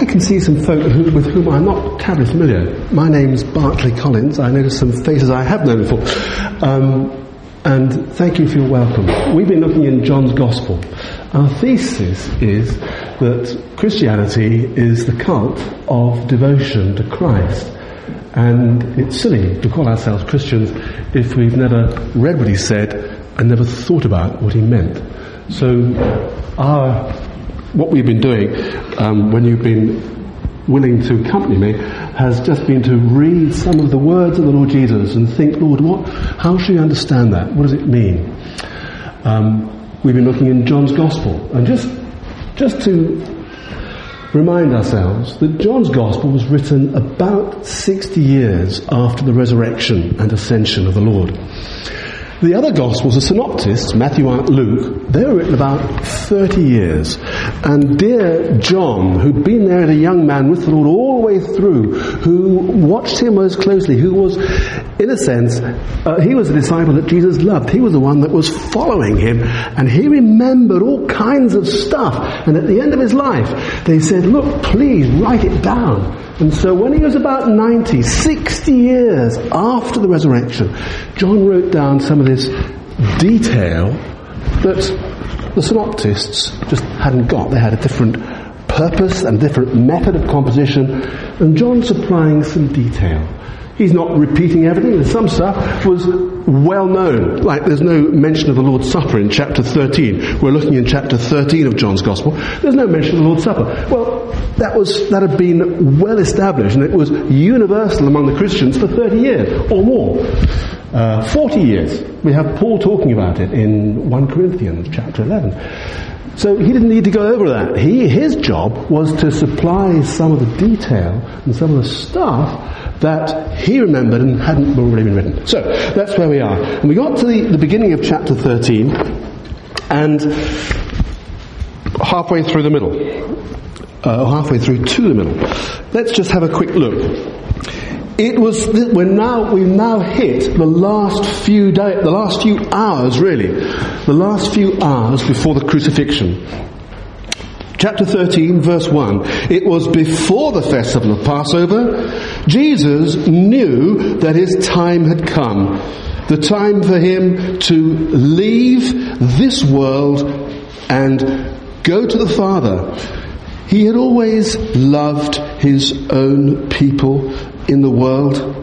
I can see some folk who, with whom I'm not terribly familiar. My name's Barclay Collins. I notice some faces I have known before. Um, and thank you for your welcome. We've been looking in John's Gospel. Our thesis is that Christianity is the cult of devotion to Christ. And it's silly to call ourselves Christians if we've never read what he said and never thought about what he meant. So, our, what we've been doing um, when you've been willing to accompany me has just been to read some of the words of the Lord Jesus and think, Lord, what, how should we understand that? What does it mean? Um, we've been looking in John's Gospel and just, just to remind ourselves that John's Gospel was written about 60 years after the resurrection and ascension of the Lord. The other Gospels, the synoptists, Matthew, Mark, Luke, they were written about 30 years. And dear John, who'd been there as a young man with the Lord all the way through, who watched him most closely, who was, in a sense, uh, he was a disciple that Jesus loved. He was the one that was following him. And he remembered all kinds of stuff. And at the end of his life, they said, look, please write it down. And so when he was about 90, 60 years after the resurrection, John wrote down some of this detail that the synoptists just hadn't got. They had a different purpose and different method of composition, and John's supplying some detail. He's not repeating everything. Some stuff was well known. Like there's no mention of the Lord's Supper in chapter 13. We're looking in chapter 13 of John's Gospel. There's no mention of the Lord's Supper. Well, that was that had been well established and it was universal among the Christians for 30 years or more. Uh, 40 years. We have Paul talking about it in 1 Corinthians chapter 11. So he didn't need to go over that. He, his job was to supply some of the detail and some of the stuff that he remembered and hadn't already been written. So that's where we are. And we got to the, the beginning of chapter 13 and halfway through the middle, uh, halfway through to the middle. Let's just have a quick look. It was we're now we've now hit the last few days, the last few hours, really, the last few hours before the crucifixion. Chapter 13, verse 1. It was before the festival of Passover. Jesus knew that his time had come. The time for him to leave this world and go to the Father. He had always loved his own people in the world.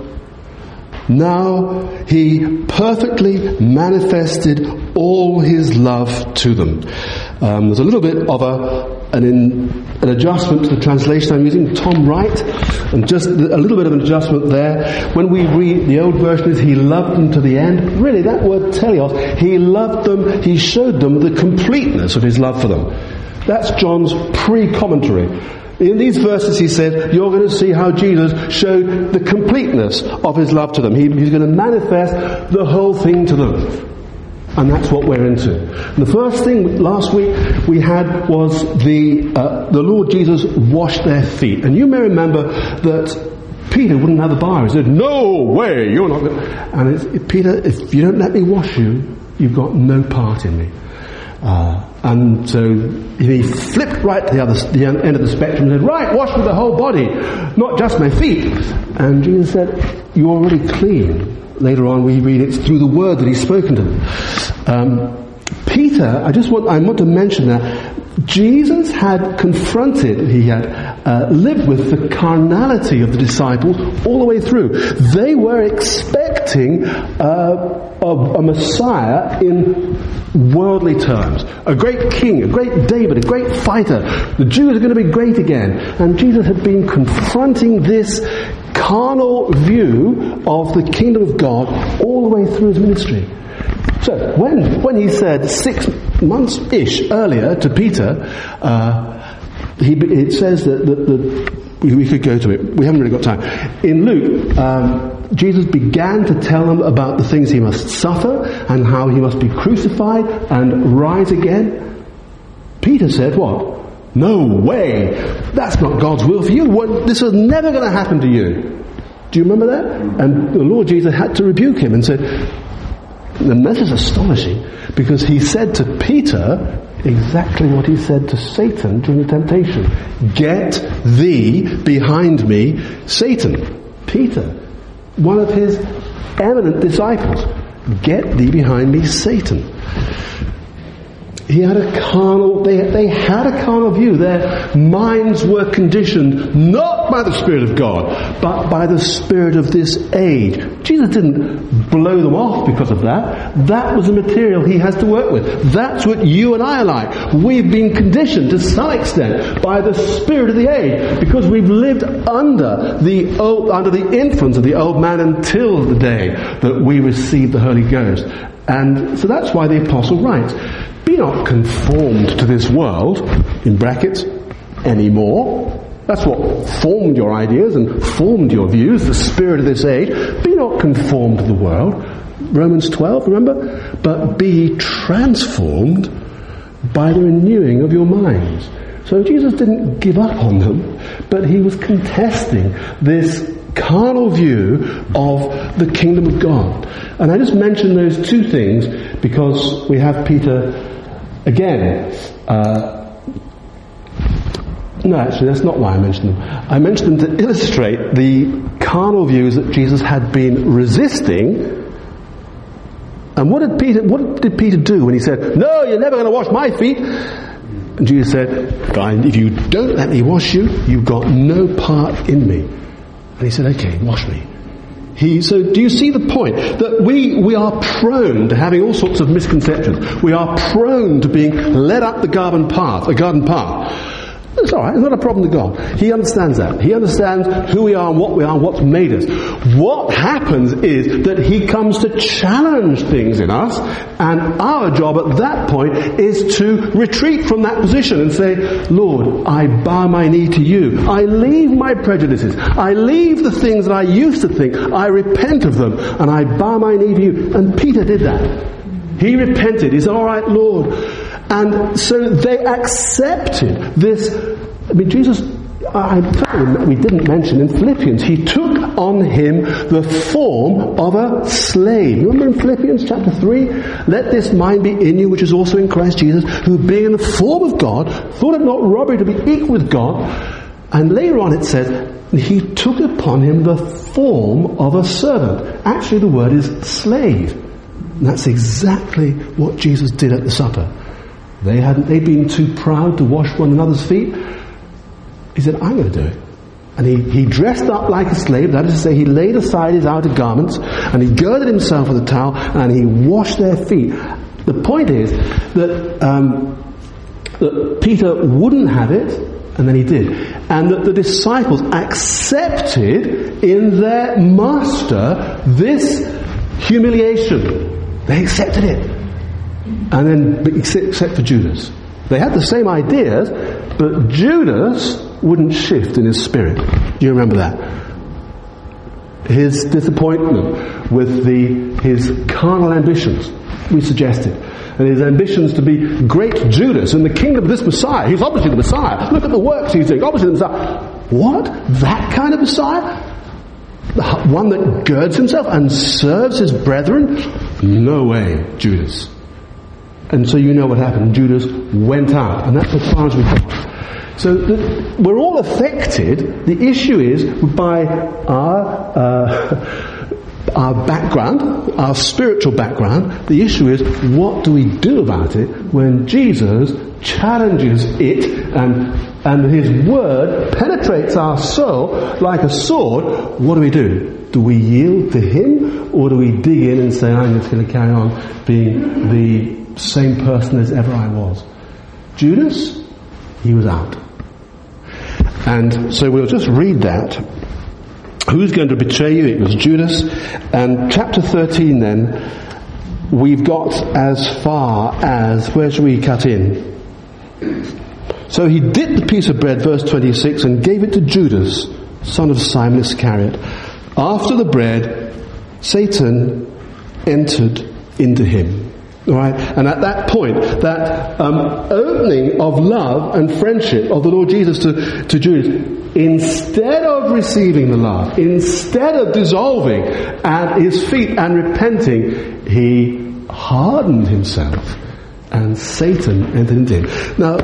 Now he perfectly manifested all his love to them. Um, there's a little bit of a, an, in, an adjustment to the translation I'm using, Tom Wright, and just a little bit of an adjustment there. When we read the old version is He loved them to the end. Really, that word teleos, He loved them, He showed them the completeness of His love for them. That's John's pre-commentary. In these verses, he said, you're going to see how Jesus showed the completeness of his love to them. He, he's going to manifest the whole thing to them. And that's what we're into. And the first thing last week we had was the, uh, the Lord Jesus washed their feet. And you may remember that Peter wouldn't have the bar. He said, No way, you're not going And Peter, if you don't let me wash you, you've got no part in me. Uh, and so he flipped right to the other the end of the spectrum and said, Right, wash with the whole body, not just my feet. And Jesus said, You're already clean. Later on, we read it's through the word that he's spoken to them. Um, Peter, I just want, I want to mention that Jesus had confronted, he had uh, lived with the carnality of the disciples all the way through. They were expecting uh, a, a, Messiah in worldly terms. A great king, a great David, a great fighter. The Jews are going to be great again. And Jesus had been confronting this carnal view of the kingdom of God all the way through his ministry. So when, when he said six months ish earlier to Peter, uh, he, it says that, that, that we, could go to it. We haven't really got time. In Luke, um, Jesus began to tell them about the things he must suffer and how he must be crucified and rise again. Peter said, What? No way. That's not God's will for you. This is never going to happen to you. Do you remember that? And the Lord Jesus had to rebuke him and said, And this is astonishing because he said to Peter exactly what he said to Satan during the temptation. Get thee behind me, Satan. Peter, one of his eminent disciples. Get thee behind me, Satan he had a carnal, they, they had a carnal view. Their minds were conditioned not by the Spirit of God, but by the Spirit of this age. Jesus didn't blow them off because of that. That was the material he has to work with. That's what you and I are like. We've been conditioned to some extent by the Spirit of the age because we've lived under the old, under the influence of the old man until the day that we received the Holy Ghost. And so that's why the apostle writes. Be not conformed to this world, in brackets, anymore. That's what formed your ideas and formed your views, the spirit of this age. Be not conformed to the world. Romans 12, remember? But be transformed by the renewing of your minds. So Jesus didn't give up on them, but he was contesting this carnal view of the kingdom of God. And I just mention those two things because we have Peter Again, uh, no, actually, that's not why I mentioned them. I mentioned them to illustrate the carnal views that Jesus had been resisting. And what did Peter, what did Peter do when he said, No, you're never going to wash my feet? And Jesus said, Fine, if you don't let me wash you, you've got no part in me. And he said, Okay, wash me. He, so do you see the point? That we, we are prone to having all sorts of misconceptions. We are prone to being led up the garden path, a garden path. It's all right. It's not a problem to God. He understands that. He understands who we are and what we are and what's made us. What happens is that He comes to challenge things in us, and our job at that point is to retreat from that position and say, Lord, I bow my knee to you. I leave my prejudices. I leave the things that I used to think. I repent of them, and I bow my knee to you. And Peter did that. He repented. He said, All right, Lord. And so they accepted this. I mean, Jesus, I, we didn't mention in Philippians, he took on him the form of a slave. Remember in Philippians chapter 3? Let this mind be in you, which is also in Christ Jesus, who being in the form of God, thought it not robbery to be equal with God. And later on it says, he took upon him the form of a servant. Actually, the word is slave. And that's exactly what Jesus did at the supper. They hadn't, they'd been too proud to wash one another's feet. He said, I'm going to do it. And he, he dressed up like a slave, that is to say, he laid aside his outer garments, and he girded himself with a towel, and he washed their feet. The point is that, um, that Peter wouldn't have it, and then he did. And that the disciples accepted in their master this humiliation. They accepted it and then except for Judas. They had the same ideas, but Judas wouldn't shift in his spirit. Do you remember that? His disappointment with the, his carnal ambitions, we suggested. And his ambitions to be great Judas in the kingdom of this Messiah. He's obviously the Messiah. Look at the works he's doing. Obviously the Messiah. What? That kind of Messiah? The one that girds himself and serves his brethren? No way, Judas. And so you know what happened. Judas went out, and that's as far as we got. So the, we're all affected. The issue is by our uh, our background, our spiritual background. The issue is what do we do about it when Jesus challenges it and and his word penetrates our soul like a sword. What do we do? Do we yield to him, or do we dig in and say, "I'm just going to carry on being the same person as ever I was. Judas, he was out. And so we'll just read that. Who's going to betray you? It was Judas. And chapter 13 then, we've got as far as, where should we cut in? So he dipped the piece of bread, verse 26, and gave it to Judas, son of Simon Iscariot. After the bread, Satan entered into him. Right? And at that point, that um, opening of love and friendship of the Lord Jesus to, to Judas, instead of receiving the love, instead of dissolving at his feet and repenting, he hardened himself and Satan entered into him. Now,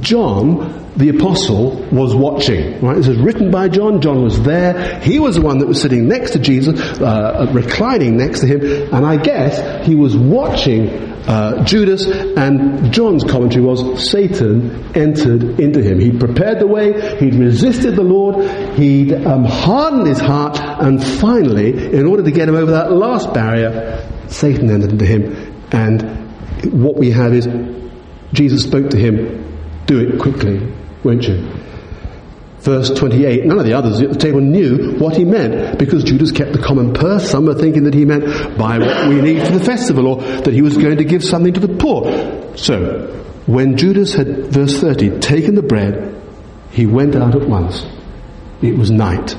John, the apostle, was watching. Right? This is written by John. John was there. He was the one that was sitting next to Jesus, uh, reclining next to him, and I guess he was watching uh, Judas. And John's commentary was Satan entered into him. He'd prepared the way. He'd resisted the Lord. He'd um, hardened his heart, and finally, in order to get him over that last barrier, Satan entered into him, and what we have is Jesus spoke to him, do it quickly, won't you? Verse 28, none of the others at the table knew what he meant because Judas kept the common purse. Some were thinking that he meant buy what we need for the festival or that he was going to give something to the poor. So, when Judas had, verse 30, taken the bread, he went out at once. It was night.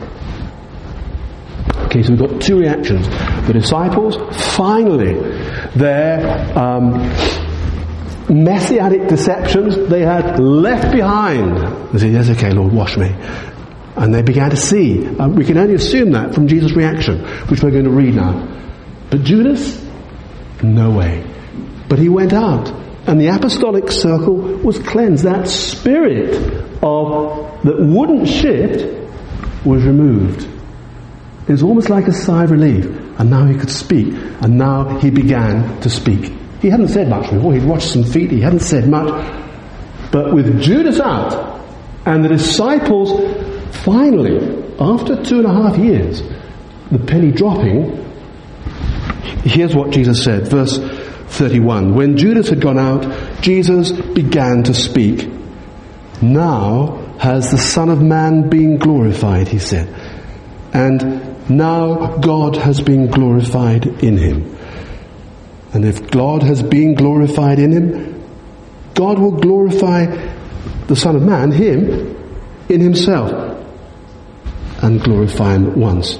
Okay, so we've got two reactions. The disciples, finally, their um, messianic deceptions they had left behind. They said, yes, okay, Lord, wash me. And they began to see. Um, we can only assume that from Jesus' reaction, which we're going to read now. But Judas, no way. But he went out, and the apostolic circle was cleansed. That spirit of that wouldn't shift was removed. It was almost like a sigh of relief. And now he could speak. And now he began to speak. He hadn't said much before. He'd watched some feet. He hadn't said much. But with Judas out and the disciples finally, after two and a half years, the penny dropping, here's what Jesus said. Verse 31. When Judas had gone out, Jesus began to speak. Now has the Son of Man been glorified, he said. And now God has been glorified in him. And if God has been glorified in him, God will glorify the Son of Man, him, in himself, and glorify him at once.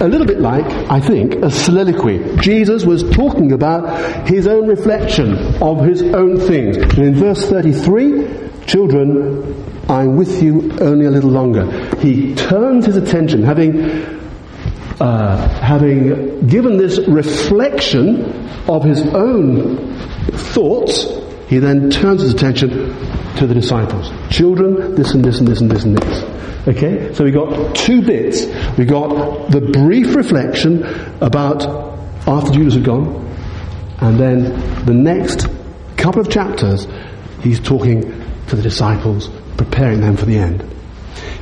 a little bit like, I think, a soliloquy. Jesus was talking about his own reflection of his own things. And in verse 33, children, I'm with you only a little longer. He turns his attention, having, uh, having given this reflection of his own thoughts, he then turns his attention to the disciples. Children, this and this and this and this and this. Okay? So we got two bits. We got the brief reflection about after Judas had gone, and then the next couple of chapters, he's talking to the disciples preparing them for the end.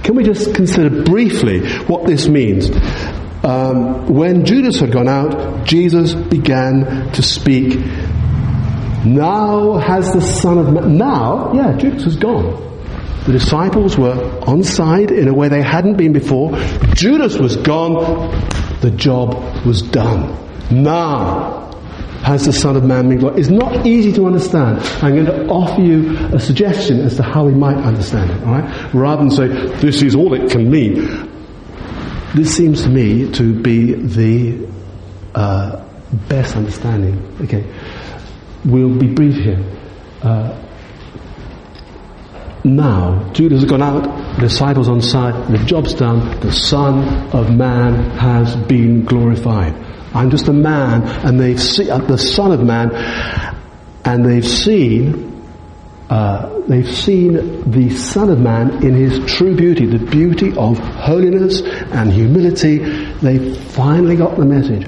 Can we just consider briefly what this means? Um, when Judas had gone out, Jesus began to speak. Now has the Son of Man. Now, yeah, Judas has gone. The disciples were on side in a way they hadn't been before. Judas was gone. The job was done. Now has the Son of Man been glorified? It's not easy to understand. I'm going to offer you a suggestion as to how we might understand it, alright? Rather than say, this is all it can mean. This seems to me to be the uh, best understanding. Okay, we'll be brief here. Uh, now, Judas has gone out, the disciples on side, the job's done, the Son of Man has been glorified. I'm just a man, and they've seen uh, the Son of Man, and they've seen uh, they've seen the Son of Man in his true beauty, the beauty of holiness and humility. They finally got the message.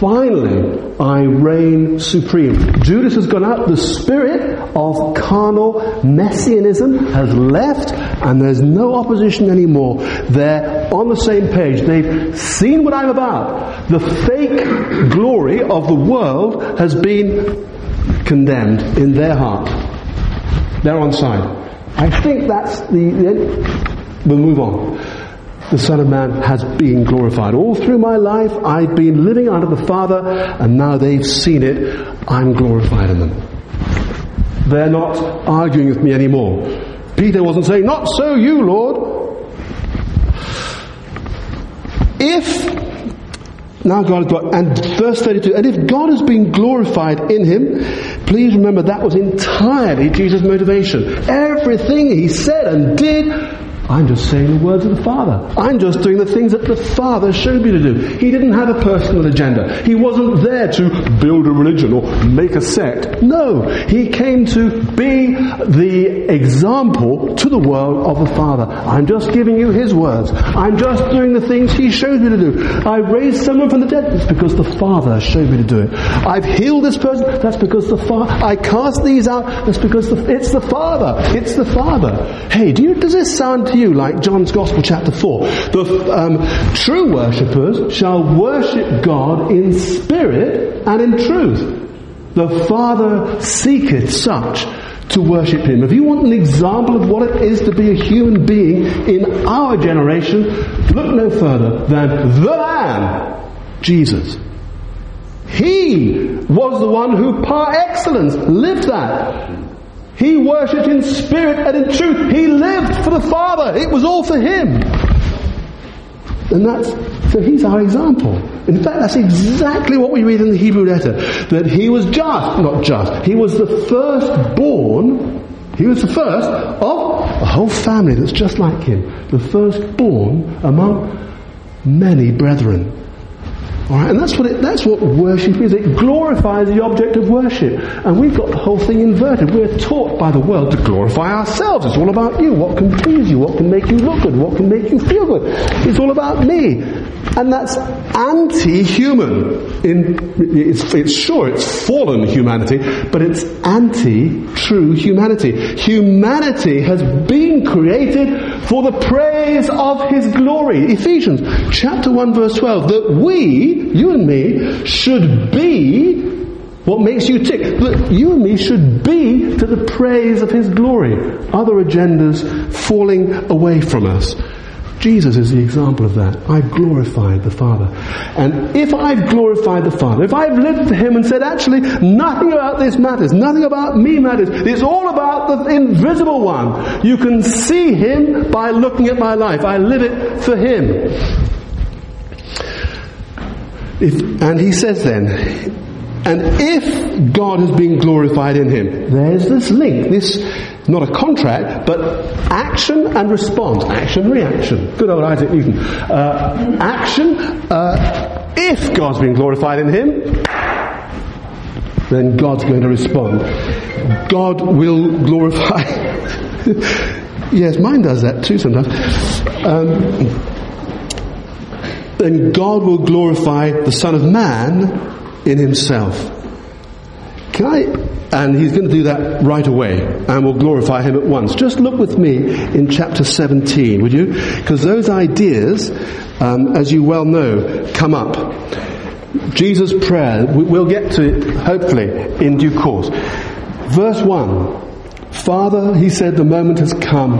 Finally, I reign supreme. Judas has gone out. The spirit of carnal messianism has left, and there's no opposition anymore. They're on the same page. They've seen what I'm about. The fake glory of the world has been condemned in their heart. They're on side. I think that's the. the we'll move on the Son of Man has been glorified. All through my life, I've been living under the Father, and now they've seen it. I'm glorified in them. They're not arguing with me anymore. Peter wasn't saying, Not so, you, Lord. If now God has got, and verse 32, and if God has been glorified in him, please remember that was entirely Jesus' motivation. Everything he said and did I'm just saying the words of the Father. I'm just doing the things that the Father showed me to do. He didn't have a personal agenda. He wasn't there to build a religion or make a sect. No, he came to be the example to the world of the Father. I'm just giving you his words. I'm just doing the things he showed me to do. I raised someone from the dead. That's because the Father showed me to do it. I've healed this person. That's because the Father. I cast these out. That's because the, it's the Father. It's the Father. Hey, do you, does this sound you like John's Gospel chapter 4? The um, true worshippers shall worship God in spirit and in truth. The Father seeketh such to worship Him. If you want an example of what it is to be a human being in our generation, look no further than the Lamb, Jesus. He was the one who par excellence lived that. He worshipped in spirit and in truth. He lived for the Father. It was all for Him. And that's, so he's our example. In fact, that's exactly what we read in the Hebrew letter. That he was just, not just, he was the firstborn, he was the first of a whole family that's just like him. The firstborn among many brethren. Alright, and that's what it, that's what worship is. It glorifies the object of worship. And we've got the whole thing inverted. We're taught by the world to glorify ourselves. It's all about you. What can please you? What can make you look good? What can make you feel good? It's all about me. And that's anti-human. It's, it's sure it's fallen humanity, but it's anti-true humanity. Humanity has been created for the praise of His glory. Ephesians chapter 1 verse 12. That we, you and me, should be what makes you tick? That you and me should be to the praise of His glory. Other agendas falling away from us. Jesus is the example of that. I've glorified the Father. And if I've glorified the Father, if I've lived for Him and said, actually, nothing about this matters, nothing about me matters, it's all about the invisible one. You can see Him by looking at my life. I live it for Him. If, and He says then, and if God has been glorified in him, there's this link, this not a contract, but action and response, action reaction. Good old Isaac Newton. Uh, action, uh, if God's been glorified in him, then God's going to respond. God will glorify. yes, mine does that too sometimes. Um, then God will glorify the Son of Man in himself. Can I? And he's going to do that right away, and we'll glorify him at once. Just look with me in chapter 17, would you? Because those ideas, um, as you well know, come up. Jesus' prayer, we'll get to it hopefully in due course. Verse 1 Father, he said, the moment has come.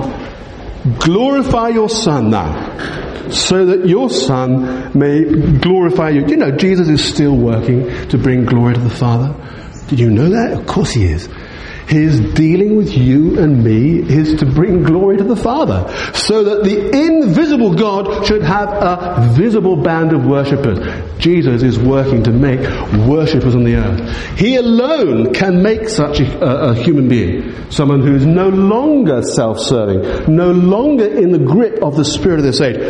Glorify your Son now so that your Son may glorify you. You know Jesus is still working to bring glory to the Father? Did you know that? Of course he is. His dealing with you and me is to bring glory to the Father, so that the invisible God should have a visible band of worshippers. Jesus is working to make worshippers on the earth. He alone can make such a, a, a human being, someone who is no longer self-serving, no longer in the grip of the spirit of this age.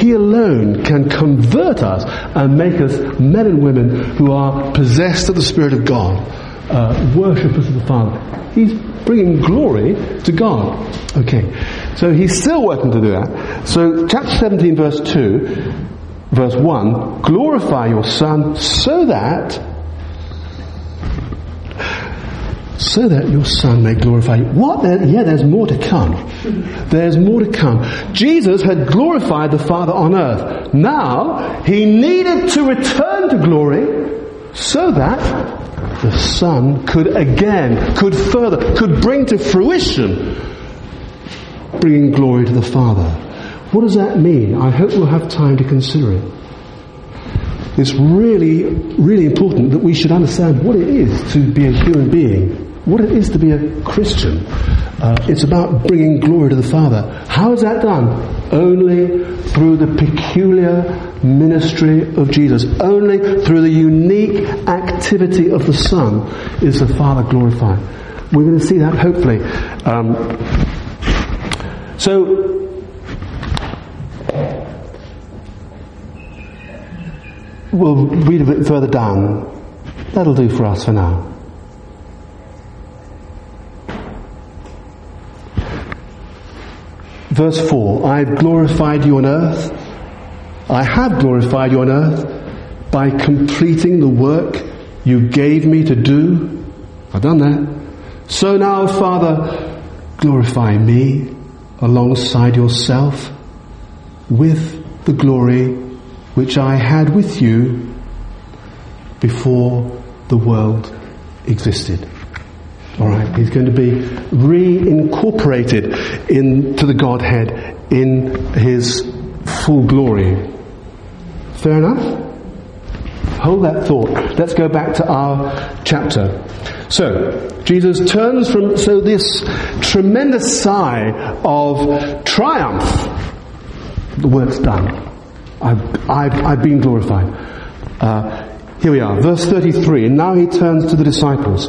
He alone can convert us and make us men and women who are possessed of the Spirit of God uh, worshippers of the Father. He's bringing glory to God. Okay, so he's still working to do that. So, chapter 17, verse 2, verse 1 glorify your Son so that. So that your Son may glorify you. What? Yeah, there's more to come. There's more to come. Jesus had glorified the Father on earth. Now, he needed to return to glory so that the Son could again, could further, could bring to fruition, bringing glory to the Father. What does that mean? I hope we'll have time to consider it. It's really, really important that we should understand what it is to be a human being, what it is to be a Christian. Uh, it's about bringing glory to the Father. How is that done? Only through the peculiar ministry of Jesus. Only through the unique activity of the Son is the Father glorified. We're going to see that hopefully. Um, so, we'll read a bit further down. That'll do for us for now. Verse 4 I've glorified you on earth. I have glorified you on earth by completing the work you gave me to do. I've done that. So now, Father, glorify me alongside yourself with the glory which I had with you before the world existed. All right, he's going to be reincorporated into the Godhead in his full glory. Fair enough? Hold that thought. Let's go back to our chapter. So, Jesus turns from, so this tremendous sigh of triumph, the work's done. I've, I've, I've been glorified. Uh, here we are, verse 33. And now he turns to the disciples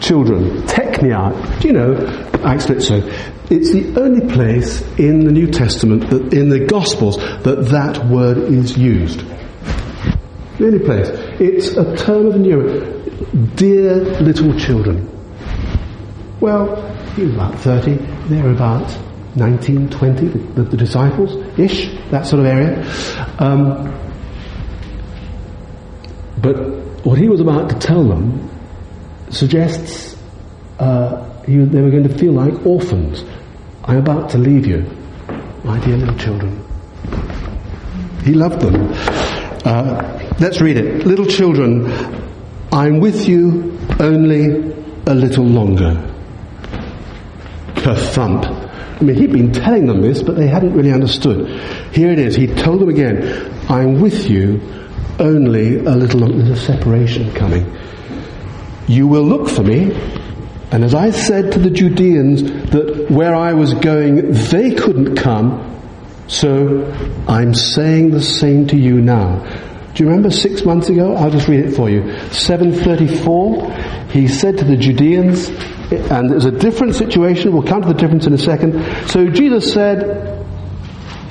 children. Teknia, do you know, Axlitzo, it's the only place in the New Testament, that in the Gospels, that that word is used. The only place. It's a term of endearment. Dear little children. Well, he was about 30, they're about 19, 20, the, the, the disciples, ish, that sort of area. Um, but what he was about to tell them suggests uh, he, they were going to feel like orphans. I'm about to leave you, my dear little children. He loved them. Uh, let's read it. Little children, I'm with you only a little longer. Kerthump. I mean, he'd been telling them this, but they hadn't really understood. Here it is. He told them again, I'm with you only a little longer. There's a separation coming. You will look for me. And as I said to the Judeans that where I was going they couldn't come, so I'm saying the same to you now. Do you remember six months ago? I'll just read it for you. 734, he said to the Judeans, and there's a different situation, we'll come to the difference in a second. So Jesus said,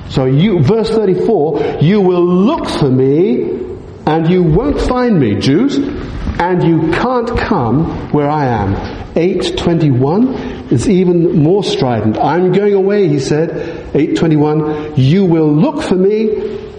so you, verse 34, you will look for me and you won't find me, Jews and you can't come where I am. 821 is even more strident. I'm going away, he said. 821, you will look for me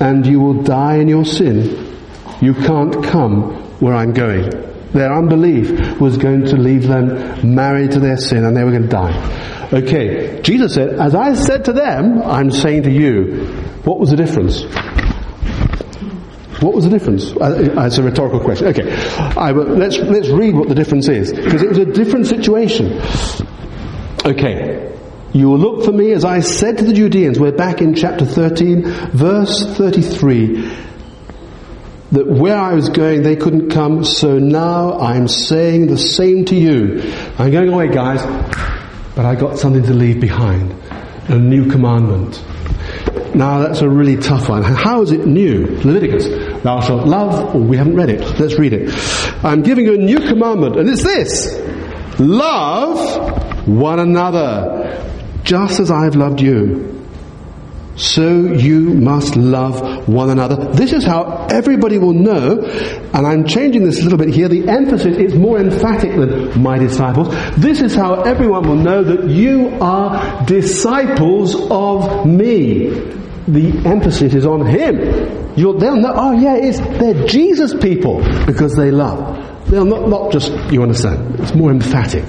and you will die in your sin. You can't come where I'm going. Their unbelief was going to leave them married to their sin and they were going to die. Okay, Jesus said, as I said to them, I'm saying to you. What was the difference? What was the difference? Uh, uh, it's a rhetorical question. Okay, let's let's read what the difference is because it was a different situation. Okay, you will look for me as I said to the Judeans. We're back in chapter 13, verse 33. That where I was going, they couldn't come, so now I'm saying the same to you. I'm going away, guys, but I got something to leave behind a new commandment. Now that's a really tough one. How is it new? Leviticus. Thou shalt love, oh, we haven't read it. Let's read it. I'm giving you a new commandment, and it's this. Love one another, just as I've loved you. So you must love one another. This is how everybody will know, and I'm changing this a little bit here. The emphasis is more emphatic than my disciples. This is how everyone will know that you are disciples of me the emphasis is on Him. You'll, they'll know, oh yeah, it's, they're Jesus people because they love. They'll not, not just, you understand, it's more emphatic.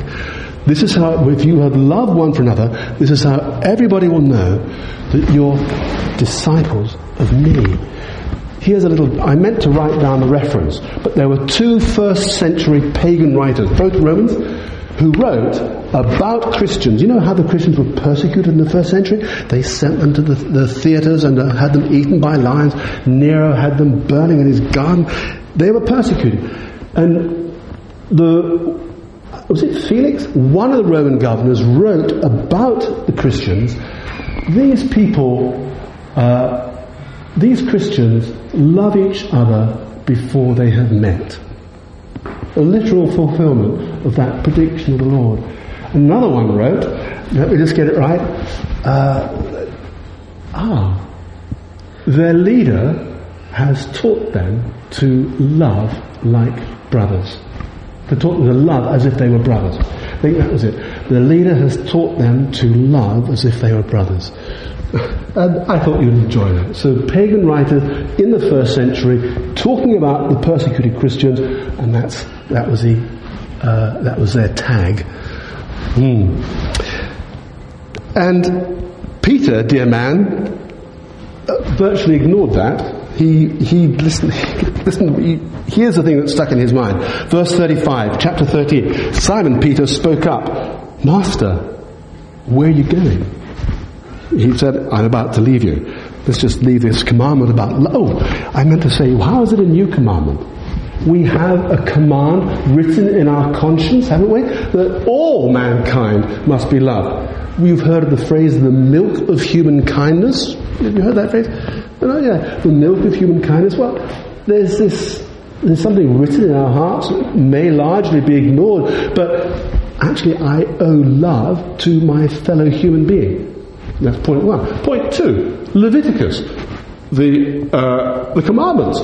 This is how, if you have loved one for another, this is how everybody will know that you're disciples of me. Here's a little, I meant to write down the reference, but there were two first century pagan writers, both Romans, who wrote about Christians. You know how the Christians were persecuted in the first century? They sent them to the, the theaters and had them eaten by lions. Nero had them burning in his garden. They were persecuted. And the, was it Felix? One of the Roman governors wrote about the Christians. These people, uh, these Christians love each other before they have met a literal fulfillment of that prediction of the Lord. Another one wrote, let me just get it right, uh, ah, their leader has taught them to love like brothers. To taught them to love as if they were brothers. I think that was it. The leader has taught them to love as if they were brothers. And I thought you'd enjoy that. So, pagan writers in the first century talking about the persecuted Christians, and that's that was the uh, that was their tag. Mm. And Peter, dear man, uh, virtually ignored that. He he listened. Listen, he, here's the thing that stuck in his mind. Verse 35, chapter 13. Simon Peter spoke up, Master, where are you going? He said, I'm about to leave you. Let's just leave this commandment about, oh, I meant to say, how is it a new commandment? We have a command written in our conscience, haven't we? That all mankind must be loved. We've heard the phrase, the milk of human kindness. Have you heard that phrase? Oh, yeah. The milk of human kindness. Well, there's this, there's something written in our hearts that may largely be ignored, but actually I owe love to my fellow human being. That's point one. Point two, Leviticus, the, uh, the commandments.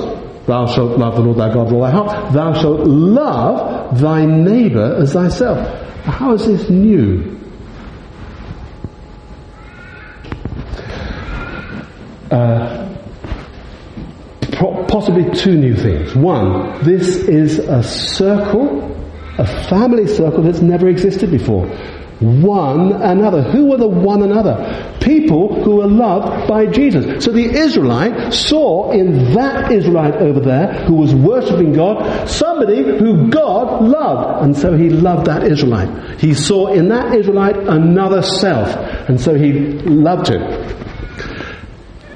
Thou shalt love the Lord thy God with all thy heart. Thou shalt love thy neighbour as thyself. How is this new? Uh, possibly two new things. One, this is a circle, a family circle that's never existed before one another. Who were the one another? People who were loved by Jesus. So the Israelite saw in that Israelite over there who was worshipping God somebody who God loved. And so he loved that Israelite. He saw in that Israelite another self. And so he loved him.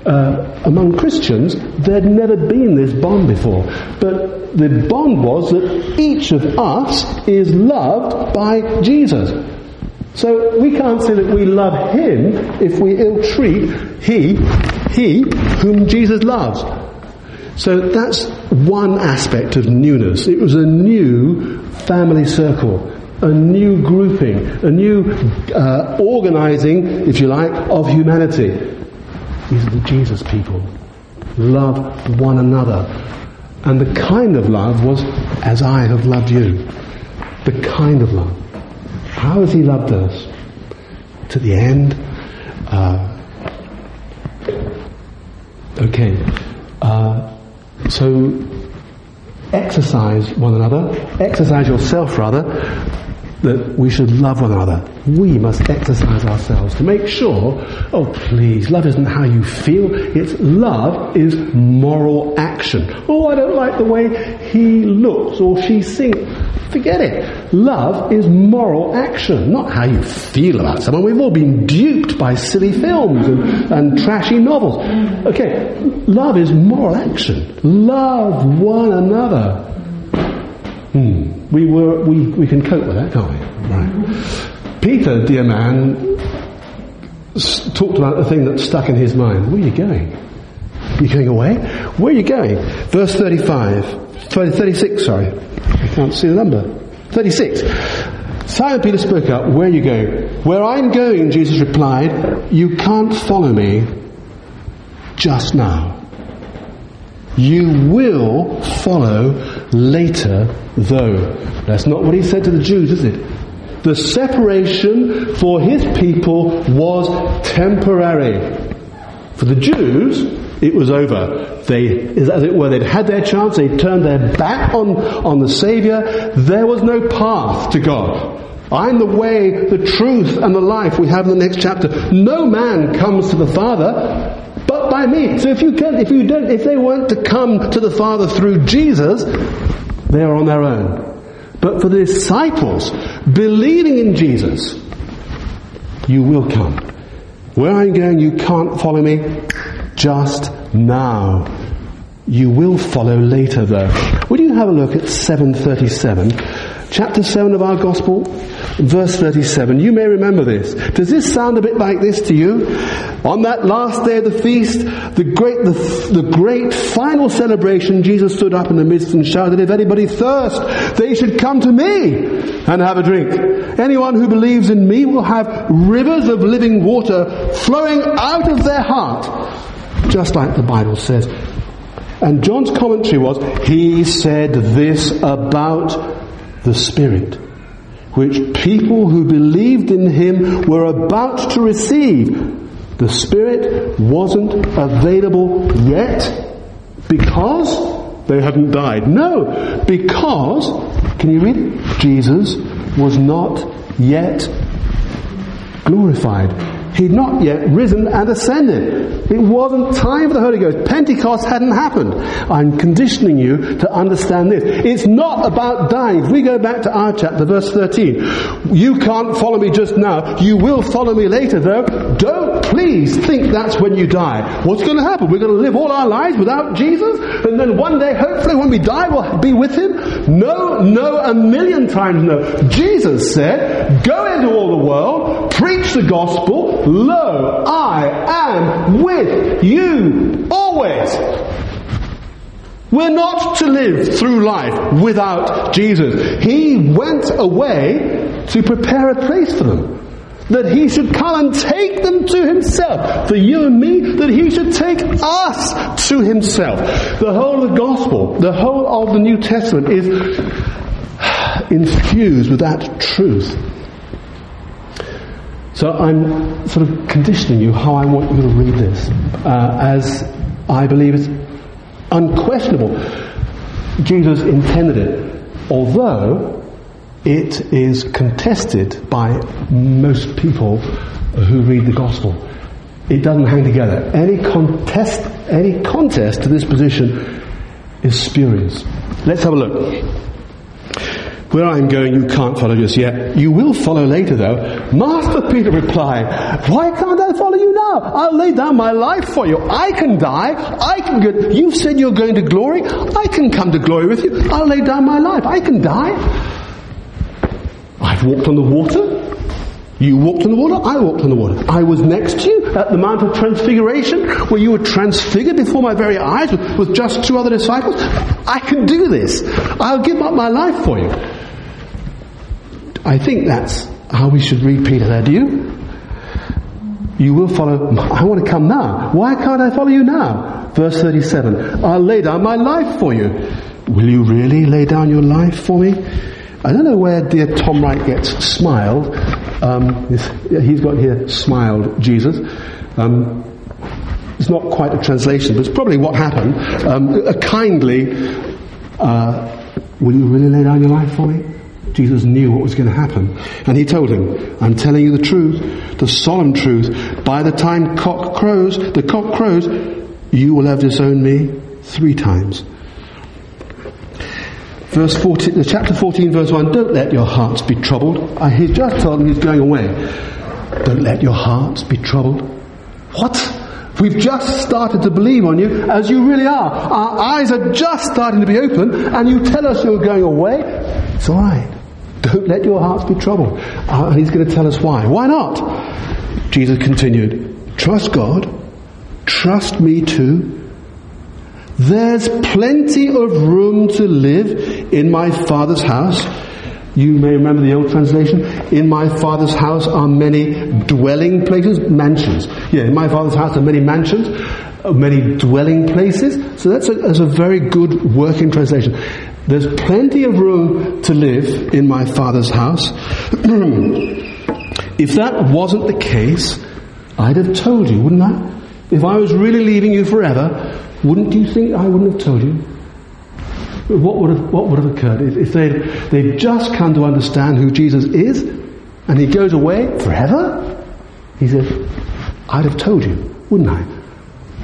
Uh, among Christians, there'd never been this bond before. But the bond was that each of us is loved by Jesus. So we can't say that we love him if we ill-treat he, he whom Jesus loves. So that's one aspect of newness. It was a new family circle, a new grouping, a new uh, organizing, if you like, of humanity. These are the Jesus people. Love one another. And the kind of love was as I have loved you. The kind of love. How has He loved us? To the end. Uh, okay. Uh, so exercise one another, exercise yourself rather, that we should love one another. We must exercise ourselves to make sure, oh please, love isn't how you feel, it's love is moral action. Oh, I don't like the way he looks or she sings. Forget it. Love is moral action, not how you feel about someone. We've all been duped by silly films and, and trashy novels. Okay, love is moral action. Love one another. Hmm. We, were, we, we can cope with that, can't we? Right. Peter, dear man, talked about the thing that stuck in his mind. Where are you going? Are you going away? Where are you going? Verse 35, 36, sorry. Can't see the number. 36. Simon Peter spoke up, Where you going? Where I'm going, Jesus replied, You can't follow me just now. You will follow later, though. That's not what he said to the Jews, is it? The separation for his people was temporary. For the Jews, it was over. They, as it were, they'd had their chance, They'd turned their back on, on the Saviour. There was no path to God. I'm the way, the truth, and the life we have in the next chapter. No man comes to the Father but by me. So if you can, if you don't, if they weren't to come to the Father through Jesus, they are on their own. But for the disciples, believing in Jesus, you will come. Where I'm going, you can't follow me just now. You will follow later though. Would you have a look at 737? Chapter 7 of our Gospel, verse 37. You may remember this. Does this sound a bit like this to you? On that last day of the feast, the great, the, the great final celebration, Jesus stood up in the midst and shouted, If anybody thirst, they should come to me and have a drink. Anyone who believes in me will have rivers of living water flowing out of their heart just like the Bible says. And John's commentary was, he said this about the Spirit, which people who believed in him were about to receive. The Spirit wasn't available yet because they hadn't died. No, because, can you read? Jesus was not yet glorified. He'd not yet risen and ascended. It wasn't time for the Holy Ghost. Pentecost hadn't happened. I'm conditioning you to understand this. It's not about dying. If we go back to our chapter, verse 13, you can't follow me just now. You will follow me later though. Don't please think that's when you die. What's going to happen? We're going to live all our lives without Jesus? And then one day, hopefully when we die, we'll be with Him? No, no, a million times no. Jesus said, go into all the world, preach the gospel, Lo, I am with you always. We're not to live through life without Jesus. He went away to prepare a place for them. That he should come and take them to himself. For you and me, that he should take us to himself. The whole of the gospel, the whole of the New Testament is infused with that truth. So I'm sort of conditioning you how I want you to read this, uh, as I believe it's unquestionable. Jesus intended it, although it is contested by most people who read the gospel. It doesn't hang together. Any contest, any contest to this position is spurious. Let's have a look. Where I'm going, you can't follow just yet. You will follow later, though. Master Peter replied, Why can't I follow you now? I'll lay down my life for you. I can die. I can get. You've said you're going to glory. I can come to glory with you. I'll lay down my life. I can die. I've walked on the water. You walked on the water, I walked on the water. I was next to you at the Mount of Transfiguration, where you were transfigured before my very eyes with, with just two other disciples. I can do this. I'll give up my life for you. I think that's how we should read Peter there, do you? You will follow, I want to come now. Why can't I follow you now? Verse 37, I'll lay down my life for you. Will you really lay down your life for me? I don't know where dear Tom Wright gets smiled. Um, he's got here smiled Jesus. Um, it's not quite a translation, but it's probably what happened. Um, a kindly, uh, will you really lay down your life for me? Jesus knew what was going to happen. And he told him, I'm telling you the truth, the solemn truth. By the time cock crows, the cock crows, you will have disowned me three times. Verse 14, chapter 14, verse 1, don't let your hearts be troubled. He's just told him he's going away. Don't let your hearts be troubled. What? We've just started to believe on you as you really are. Our eyes are just starting to be open, and you tell us you're going away. It's all right. Don't let your hearts be troubled. Uh, and he's going to tell us why. Why not? Jesus continued, Trust God. Trust me too. There's plenty of room to live in my Father's house. You may remember the old translation. In my Father's house are many dwelling places, mansions. Yeah, in my Father's house are many mansions, uh, many dwelling places. So that's a, that's a very good working translation. There's plenty of room to live in my father's house. if that wasn't the case, I'd have told you, wouldn't I? If I was really leaving you forever, wouldn't you think I wouldn't have told you? What would have, what would have occurred if, if they'd, they'd just come to understand who Jesus is and he goes away forever? He said, I'd have told you, wouldn't I?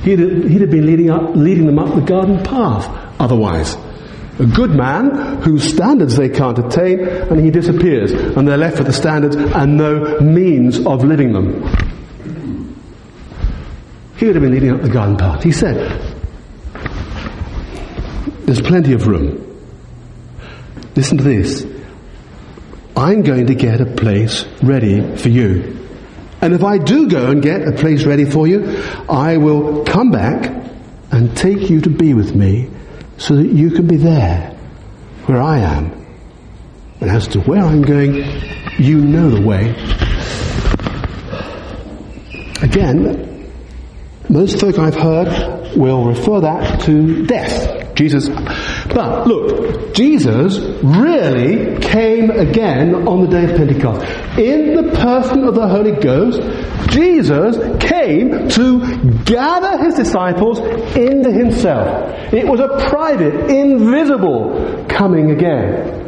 He'd he'd have been leading, up, leading them up the garden path otherwise. A good man whose standards they can't attain, and he disappears, and they're left with the standards and no means of living them. He would have been leading up the garden path. He said, There's plenty of room. Listen to this. I'm going to get a place ready for you. And if I do go and get a place ready for you, I will come back and take you to be with me so that you can be there where I am. And as to where I'm going, you know the way. Again, most folk I've heard will refer that to death. Jesus, but look, Jesus really came again on the day of Pentecost. In the person of the Holy Ghost, Jesus came to gather his disciples into himself. It was a private, invisible coming again.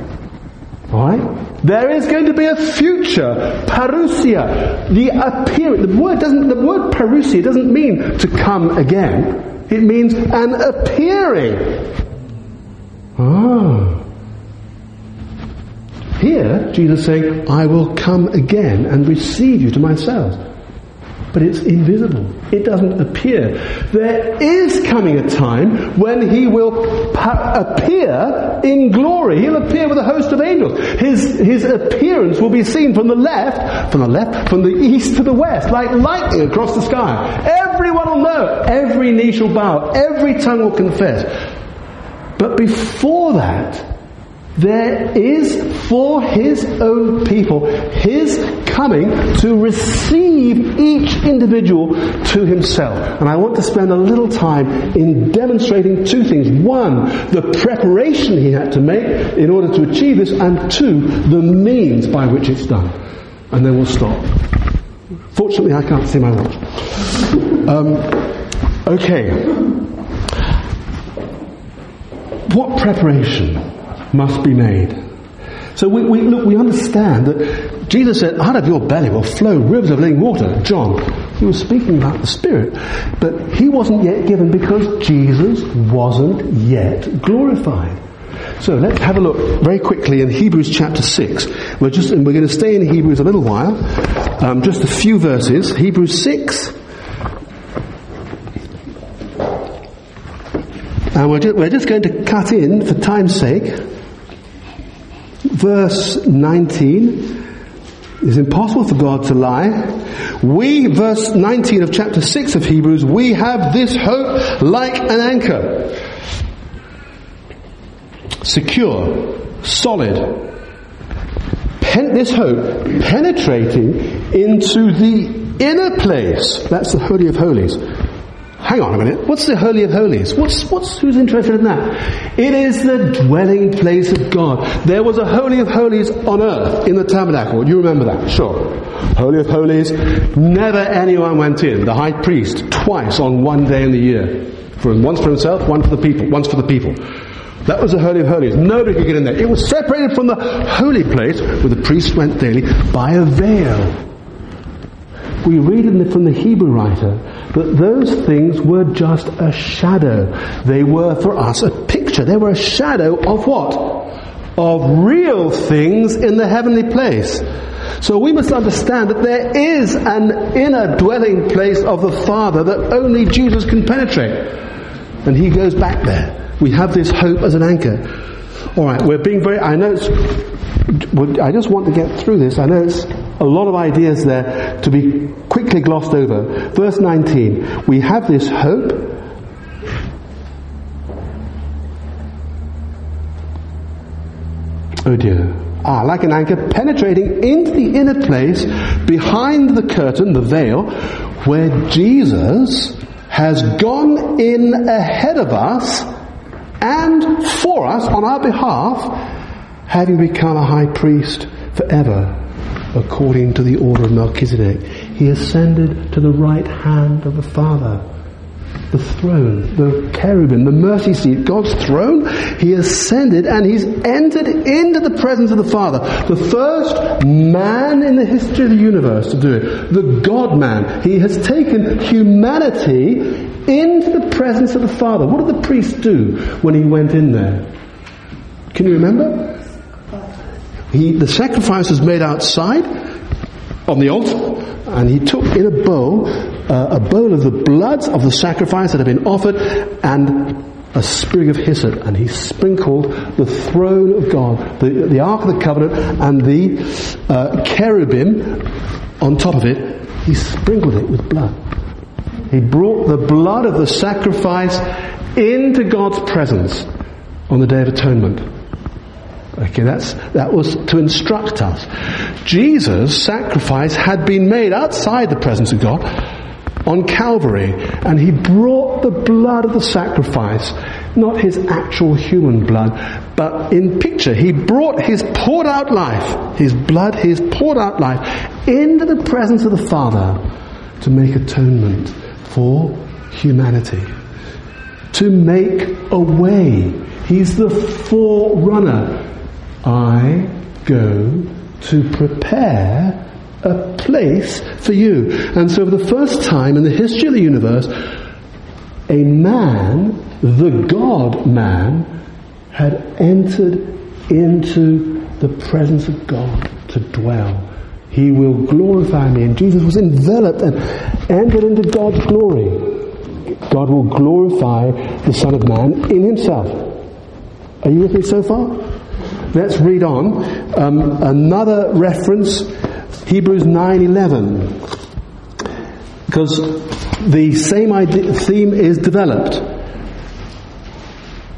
Alright? There is going to be a future, parousia, the appearing. The word doesn't, the word parousia doesn't mean to come again. It means an appearing. Ah. Here, Jesus is saying, I will come again and receive you to myself but it's invisible. It doesn't appear. There is coming a time when he will pa- appear in glory. He'll appear with a host of angels. His, his appearance will be seen from the left, from the left, from the east to the west, like lightning across the sky. Everyone will know. Every knee shall bow. Every tongue will confess. But before that, there is for his own people his coming to receive each individual to himself. And I want to spend a little time in demonstrating two things. One, the preparation he had to make in order to achieve this, and two, the means by which it's done. And then we'll stop. Fortunately, I can't see my watch. Um, okay. What preparation? Must be made. So we, we, look, we understand that Jesus said, out of your belly will flow rivers of living water. John, he was speaking about the Spirit. But he wasn't yet given because Jesus wasn't yet glorified. So let's have a look very quickly in Hebrews chapter 6. We're just, and we're going to stay in Hebrews a little while. Um, just a few verses. Hebrews 6. And we're just, we're just going to cut in for time's sake verse 19 it's impossible for God to lie. We, verse 19 of chapter 6 of Hebrews, we have this hope like an anchor. Secure, solid. Pen- this hope penetrating into the inner place. That's the Holy of Holies hang on a minute, what's the Holy of Holies? What's, what's, who's interested in that? It is the dwelling place of God. There was a Holy of Holies on earth in the tabernacle. You remember that? Sure. Holy of Holies, never anyone went in. The high priest, twice on one day in the year. For, once for himself, one for the people, once for the people. That was the Holy of Holies. Nobody could get in there. It was separated from the holy place where the priest went daily by a veil. We read the, from the Hebrew writer that those things were just a shadow. They were for us a picture. They were a shadow of what? Of real things in the heavenly place. So we must understand that there is an inner dwelling place of the Father that only Jesus can penetrate. And he goes back there. We have this hope as an anchor. Alright, we're being very, I know it's, I just want to get through this. I know it's a lot of ideas there to be quickly glossed over. Verse 19, we have this hope. Oh dear. Ah, like an anchor penetrating into the inner place behind the curtain, the veil, where Jesus has gone in ahead of us and for us on our behalf, having become a high priest forever according to the order of Melchizedek. He ascended to the right hand of the Father. The throne, the cherubim, the mercy seat, God's throne, he ascended and he's entered into the presence of the Father. The first man in the history of the universe to do it. The God man. He has taken humanity into the presence of the Father. What did the priest do when he went in there? Can you remember? He, the sacrifice was made outside on the altar, and he took in a bowl uh, a bowl of the blood of the sacrifice that had been offered, and a sprig of hyssop, and he sprinkled the throne of God, the, the Ark of the Covenant, and the uh, cherubim on top of it. He sprinkled it with blood. He brought the blood of the sacrifice into God's presence on the Day of Atonement. Okay, that's, that was to instruct us. Jesus' sacrifice had been made outside the presence of God, on Calvary, and he brought the blood of the sacrifice, not his actual human blood, but in picture, he brought his poured out life, his blood, his poured out life, into the presence of the Father to make atonement for humanity. To make a way. He's the forerunner. I go to prepare a place for you. And so, for the first time in the history of the universe, a man, the God man, had entered into the presence of God to dwell. He will glorify me. And Jesus was enveloped and entered into God's glory. God will glorify the Son of Man in himself. Are you with me so far? Let's read on. Um, another reference Hebrews 9:11 because the same idea, theme is developed.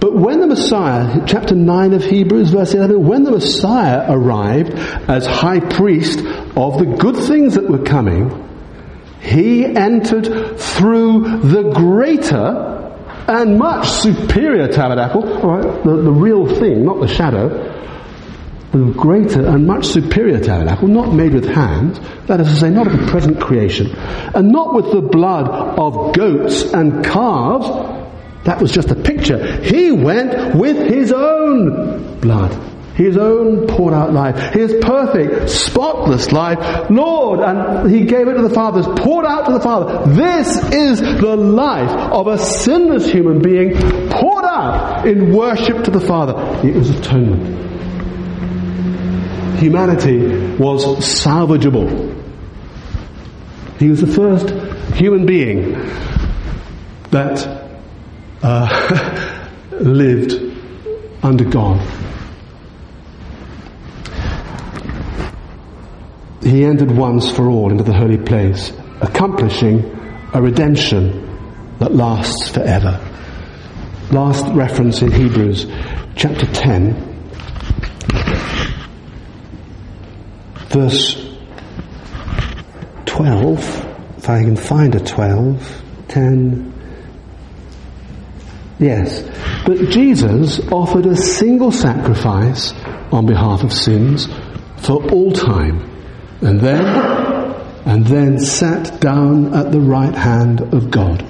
But when the Messiah, chapter 9 of Hebrews, verse 11, when the Messiah arrived as high priest of the good things that were coming, he entered through the greater and much superior tabernacle, right, the, the real thing, not the shadow, the greater and much superior tabernacle, not made with hands, that is to say, not of the present creation, and not with the blood of goats and calves. That was just a picture. He went with his own blood, his own poured out life, his perfect, spotless life. Lord, and he gave it to the Father, poured out to the Father. This is the life of a sinless human being poured out in worship to the Father. It was atonement humanity was salvageable. He was the first human being that uh, lived under God. He entered once for all into the holy place, accomplishing a redemption that lasts forever. Last reference in Hebrews chapter 10 verse 12, if I can find a 12, 10. Yes. But Jesus offered a single sacrifice on behalf of sins for all time. And then, and then sat down at the right hand of God.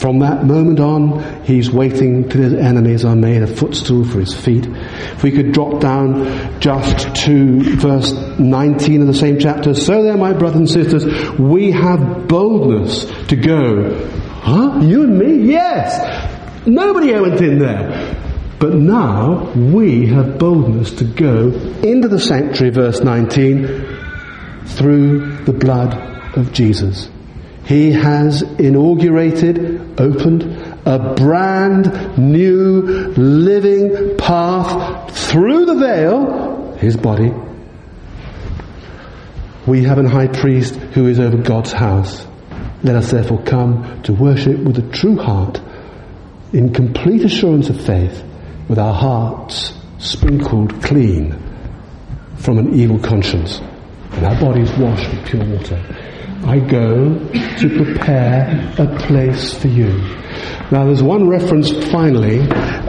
From that moment on, he's waiting till his enemies are made a footstool for his feet. If we could drop down just to verse 19 of the same chapter. So then, my brothers and sisters, we have boldness to go. Huh? You and me? Yes! Nobody went in there. But now we have boldness to go into the sanctuary, verse 19, through the blood of Jesus. He has inaugurated, opened a brand new living path through the veil, his body. We have an high priest who is over God's house. Let us therefore come to worship with a true heart, in complete assurance of faith, with our hearts sprinkled clean from an evil conscience, and our bodies washed with pure water. I go to prepare a place for you. Now, there's one reference finally.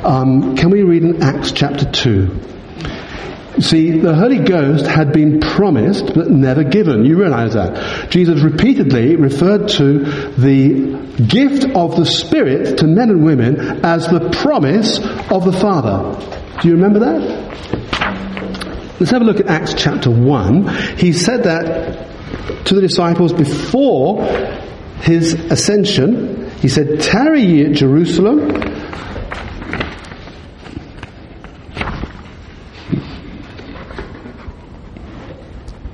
Um, can we read in Acts chapter 2? See, the Holy Ghost had been promised but never given. You realize that. Jesus repeatedly referred to the gift of the Spirit to men and women as the promise of the Father. Do you remember that? Let's have a look at Acts chapter 1. He said that to the disciples before his ascension. He said, Tarry ye at Jerusalem.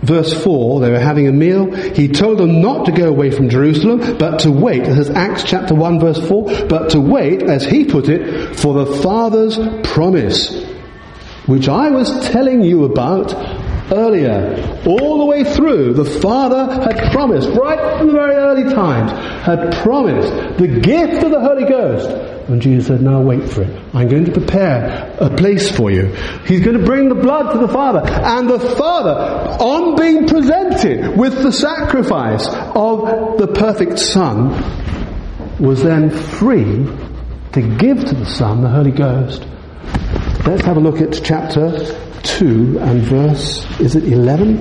Verse 4, they were having a meal. He told them not to go away from Jerusalem, but to wait. This is Acts chapter 1 verse 4. But to wait, as he put it, for the Father's promise, which I was telling you about earlier, all the way through, the Father had promised, right from the very early times, had promised the gift of the Holy Ghost And Jesus said, now wait for it. I'm going to prepare a place for you. He's going to bring the blood to the Father. And the Father, on being presented with the sacrifice of the perfect Son, was then free to give to the Son the Holy Ghost. Let's have a look at chapter 2 and verse, is it 11?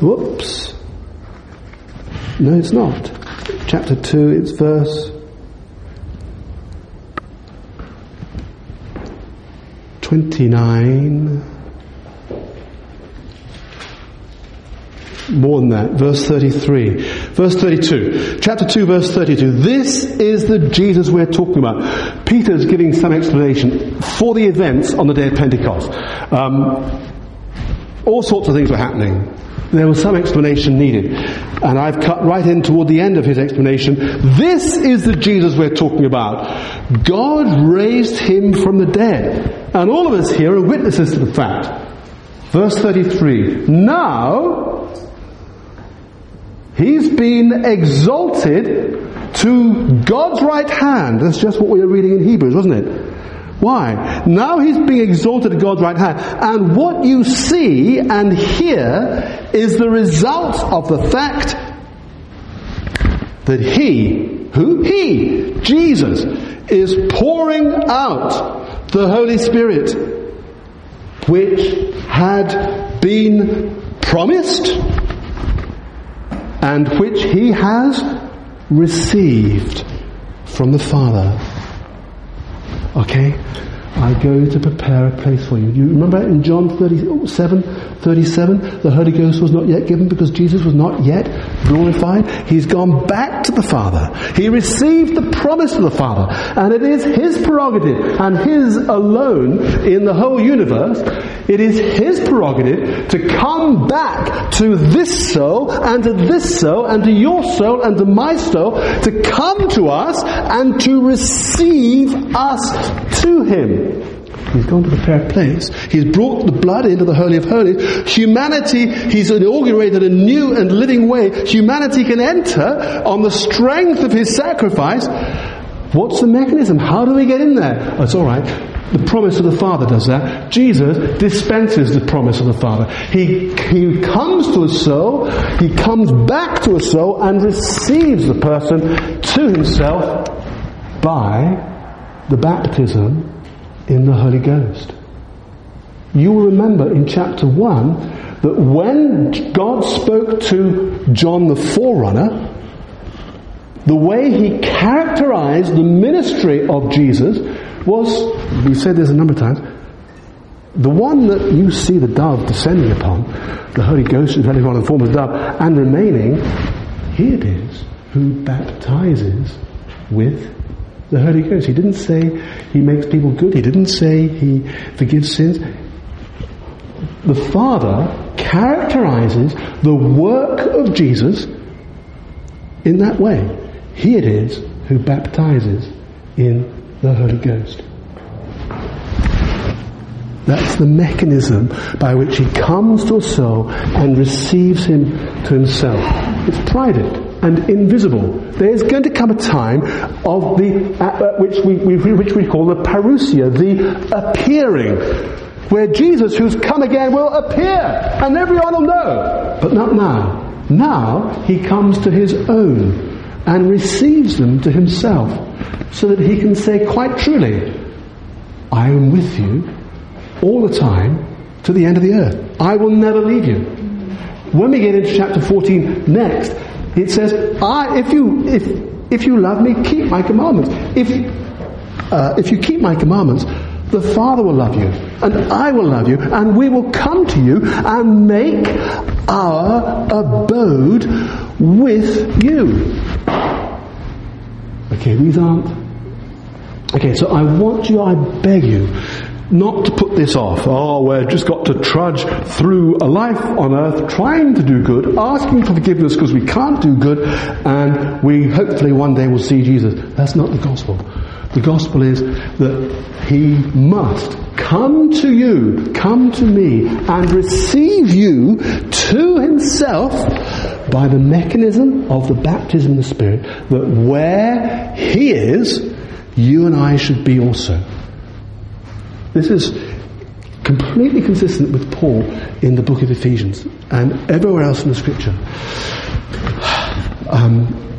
Whoops. No, it's not. Chapter 2, it's verse 29. More than that. Verse 33. Verse 32. Chapter 2, verse 32. This is the Jesus we're talking about. Peter's giving some explanation for the events on the day of Pentecost. Um, all sorts of things were happening there was some explanation needed. And I've cut right in toward the end of his explanation. This is the Jesus we're talking about. God raised him from the dead. And all of us here are witnesses to the fact. Verse 33. Now, he's been exalted to God's right hand. That's just what we were reading in Hebrews, wasn't it? Why? Now he's being exalted at God's right hand. And what you see and hear is the result of the fact that he, who? He, Jesus, is pouring out the Holy Spirit, which had been promised and which he has received from the Father. Okay? I go to prepare a place for you. You remember in John 37, 37, the Holy Ghost was not yet given because Jesus was not yet glorified. He's gone back to the Father. He received the promise of the Father. And it is His prerogative and His alone in the whole universe. It is His prerogative to come back to this soul and to this soul and to your soul and to my soul to come to us and to receive us to Him. He's gone to prepare a place. He's brought the blood into the Holy of Holies. Humanity, He's inaugurated a new and living way. Humanity can enter on the strength of His sacrifice. What's the mechanism? How do we get in there? Oh, it's alright. The promise of the Father does that. Jesus dispenses the promise of the Father. He, he comes to a soul, he comes back to a soul and receives the person to himself by the baptism in the Holy Ghost. You will remember in chapter 1 that when God spoke to John the forerunner, the way he characterized the ministry of Jesus was, we said this a number of times, the one that you see the dove descending upon, the Holy Ghost descending upon in the form of a dove, and remaining, he it is who baptizes with the Holy Ghost. He didn't say he makes people good. He didn't say he forgives sins. The Father characterizes the work of Jesus in that way. He it is who baptizes in the Holy Ghost. That's the mechanism by which he comes to a soul and receives him to himself. It's private and invisible. There's going to come a time of the, uh, which, we, we, which we call the parousia, the appearing, where Jesus, who's come again, will appear, and everyone will know. But not now. Now he comes to his own and receives them to himself, so that he can say quite truly, I am with you all the time to the end of the earth. I will never leave you. When we get into chapter 14 next, it says, if you, if, if you love me, keep my commandments. If, uh, if you keep my commandments, the Father will love you, and I will love you, and we will come to you and make our abode with you. Okay, these aren't. Okay, so I want you, I beg you, not to put this off. Oh, we've just got to trudge through a life on earth trying to do good, asking for forgiveness because we can't do good, and we hopefully one day will see Jesus. That's not the gospel. The gospel is that he must come to you, come to me, and receive you to himself by the mechanism of the baptism of the Spirit, that where he is, you and I should be also. This is completely consistent with Paul in the book of Ephesians and everywhere else in the scripture. Um,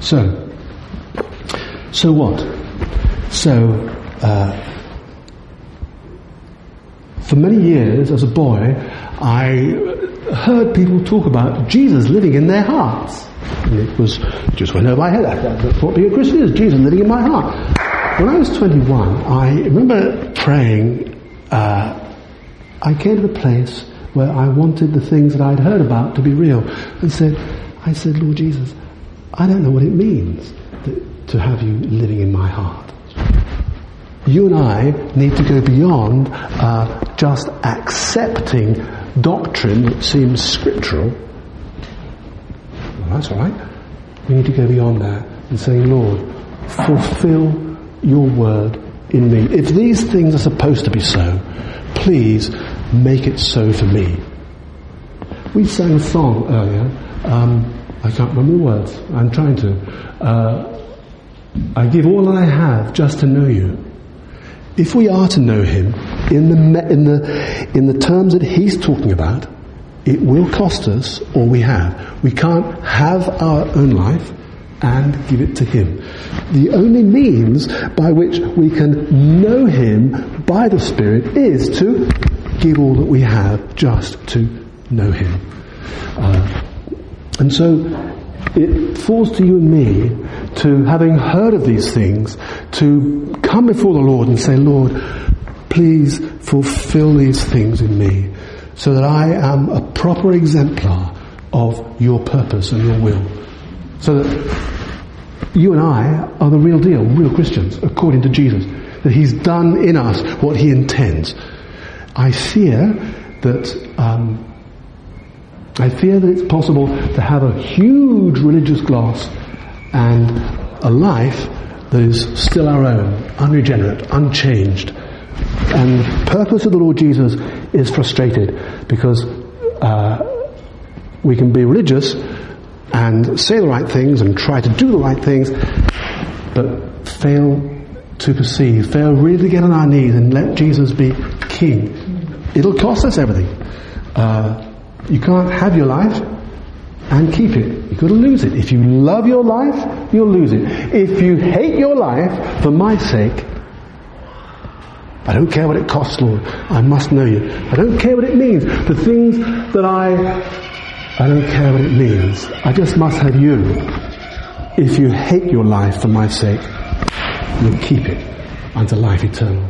so, so what? So, uh, for many years as a boy, I heard people talk about Jesus living in their hearts. And it was just went over my head. That's what being a Christian is Jesus living in my heart. When I was 21, I remember praying. Uh, I came to the place where I wanted the things that I'd heard about to be real, and said, "I said, Lord Jesus, I don't know what it means to have you living in my heart. You and I need to go beyond uh, just accepting doctrine that seems scriptural. Well, that's all right. We need to go beyond that and say, Lord, fulfill your word in me. If these things are supposed to be so, please make it so for me. We sang a song earlier. Um, I can't remember the words. I'm trying to. Uh, I give all I have just to know you. If we are to know him in the, in the, in the terms that he's talking about, it will cost us all we have. We can't have our own life and give it to him. The only means by which we can know him by the Spirit is to give all that we have just to know him. Uh, and so it falls to you and me to, having heard of these things, to come before the Lord and say, Lord, please fulfill these things in me so that I am a proper exemplar of your purpose and your will. So that you and I are the real deal, real Christians, according to Jesus. That He's done in us what He intends. I fear that um, I fear that it's possible to have a huge religious gloss and a life that is still our own, unregenerate, unchanged. And the purpose of the Lord Jesus is frustrated because uh, we can be religious and say the right things and try to do the right things, but fail to perceive, fail really to get on our knees and let Jesus be King. It'll cost us everything. Uh, you can't have your life and keep it. You've got to lose it. If you love your life, you'll lose it. If you hate your life for my sake, I don't care what it costs, Lord. I must know you. I don't care what it means. The things that I, I don't care what it means. I just must have you. If you hate your life for my sake, you'll keep it unto life eternal.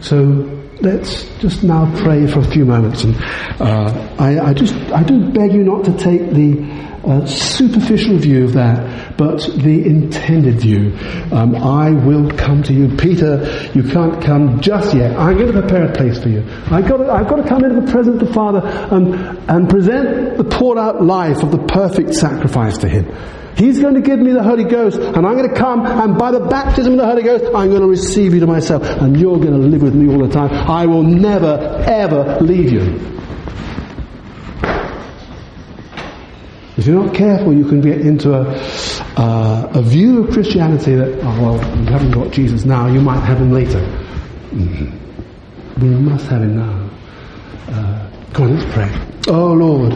So let's just now pray for a few moments. And uh, I, I, just I do beg you not to take the uh, superficial view of that, but the intended view. Um, I will come to you, Peter. You can't come just yet. I'm going to prepare a place for you. I've got to, I've got to come into the presence of the Father and and present the poured out life of the perfect sacrifice to Him. He's going to give me the Holy Ghost, and I'm going to come, and by the baptism of the Holy Ghost, I'm going to receive you to myself, and you're going to live with me all the time. I will never, ever leave you. If you're not careful, you can get into a, uh, a view of Christianity that, oh, well, you haven't got Jesus now, you might have him later. Mm-hmm. We must have him now. Uh, on, let's pray. Oh, Lord.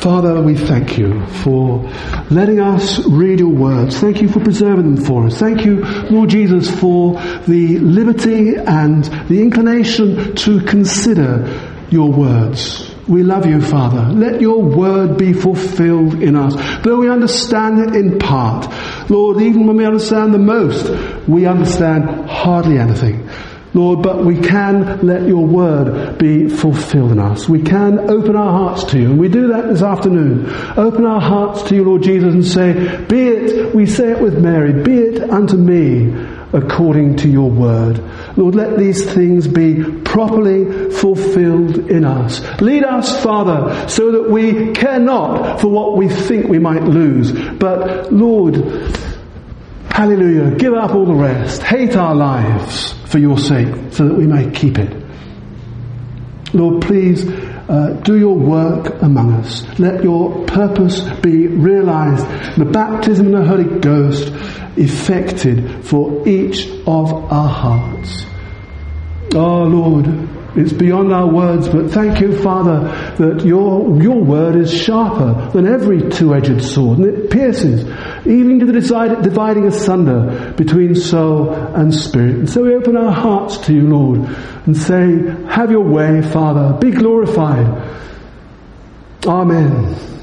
Father, we thank you for letting us read your words. Thank you for preserving them for us. Thank you, Lord Jesus, for the liberty and the inclination to consider your words. We love you, Father. Let your word be fulfilled in us. Though we understand it in part, Lord, even when we understand the most, we understand hardly anything. Lord, but we can let your word be fulfilled in us. We can open our hearts to you, and we do that this afternoon. Open our hearts to you, Lord Jesus, and say, Be it, we say it with Mary, be it unto me according to your word. Lord, let these things be properly fulfilled in us. Lead us, Father, so that we care not for what we think we might lose, but Lord, Hallelujah. Give up all the rest. Hate our lives for your sake so that we may keep it. Lord, please uh, do your work among us. Let your purpose be realized. The baptism in the Holy Ghost effected for each of our hearts. Oh Lord, it's beyond our words, but thank you, Father, that your, your word is sharper than every two-edged sword, and it pierces even to the dividing asunder between soul and spirit. And so we open our hearts to you, Lord, and say, have your way, Father, be glorified. Amen.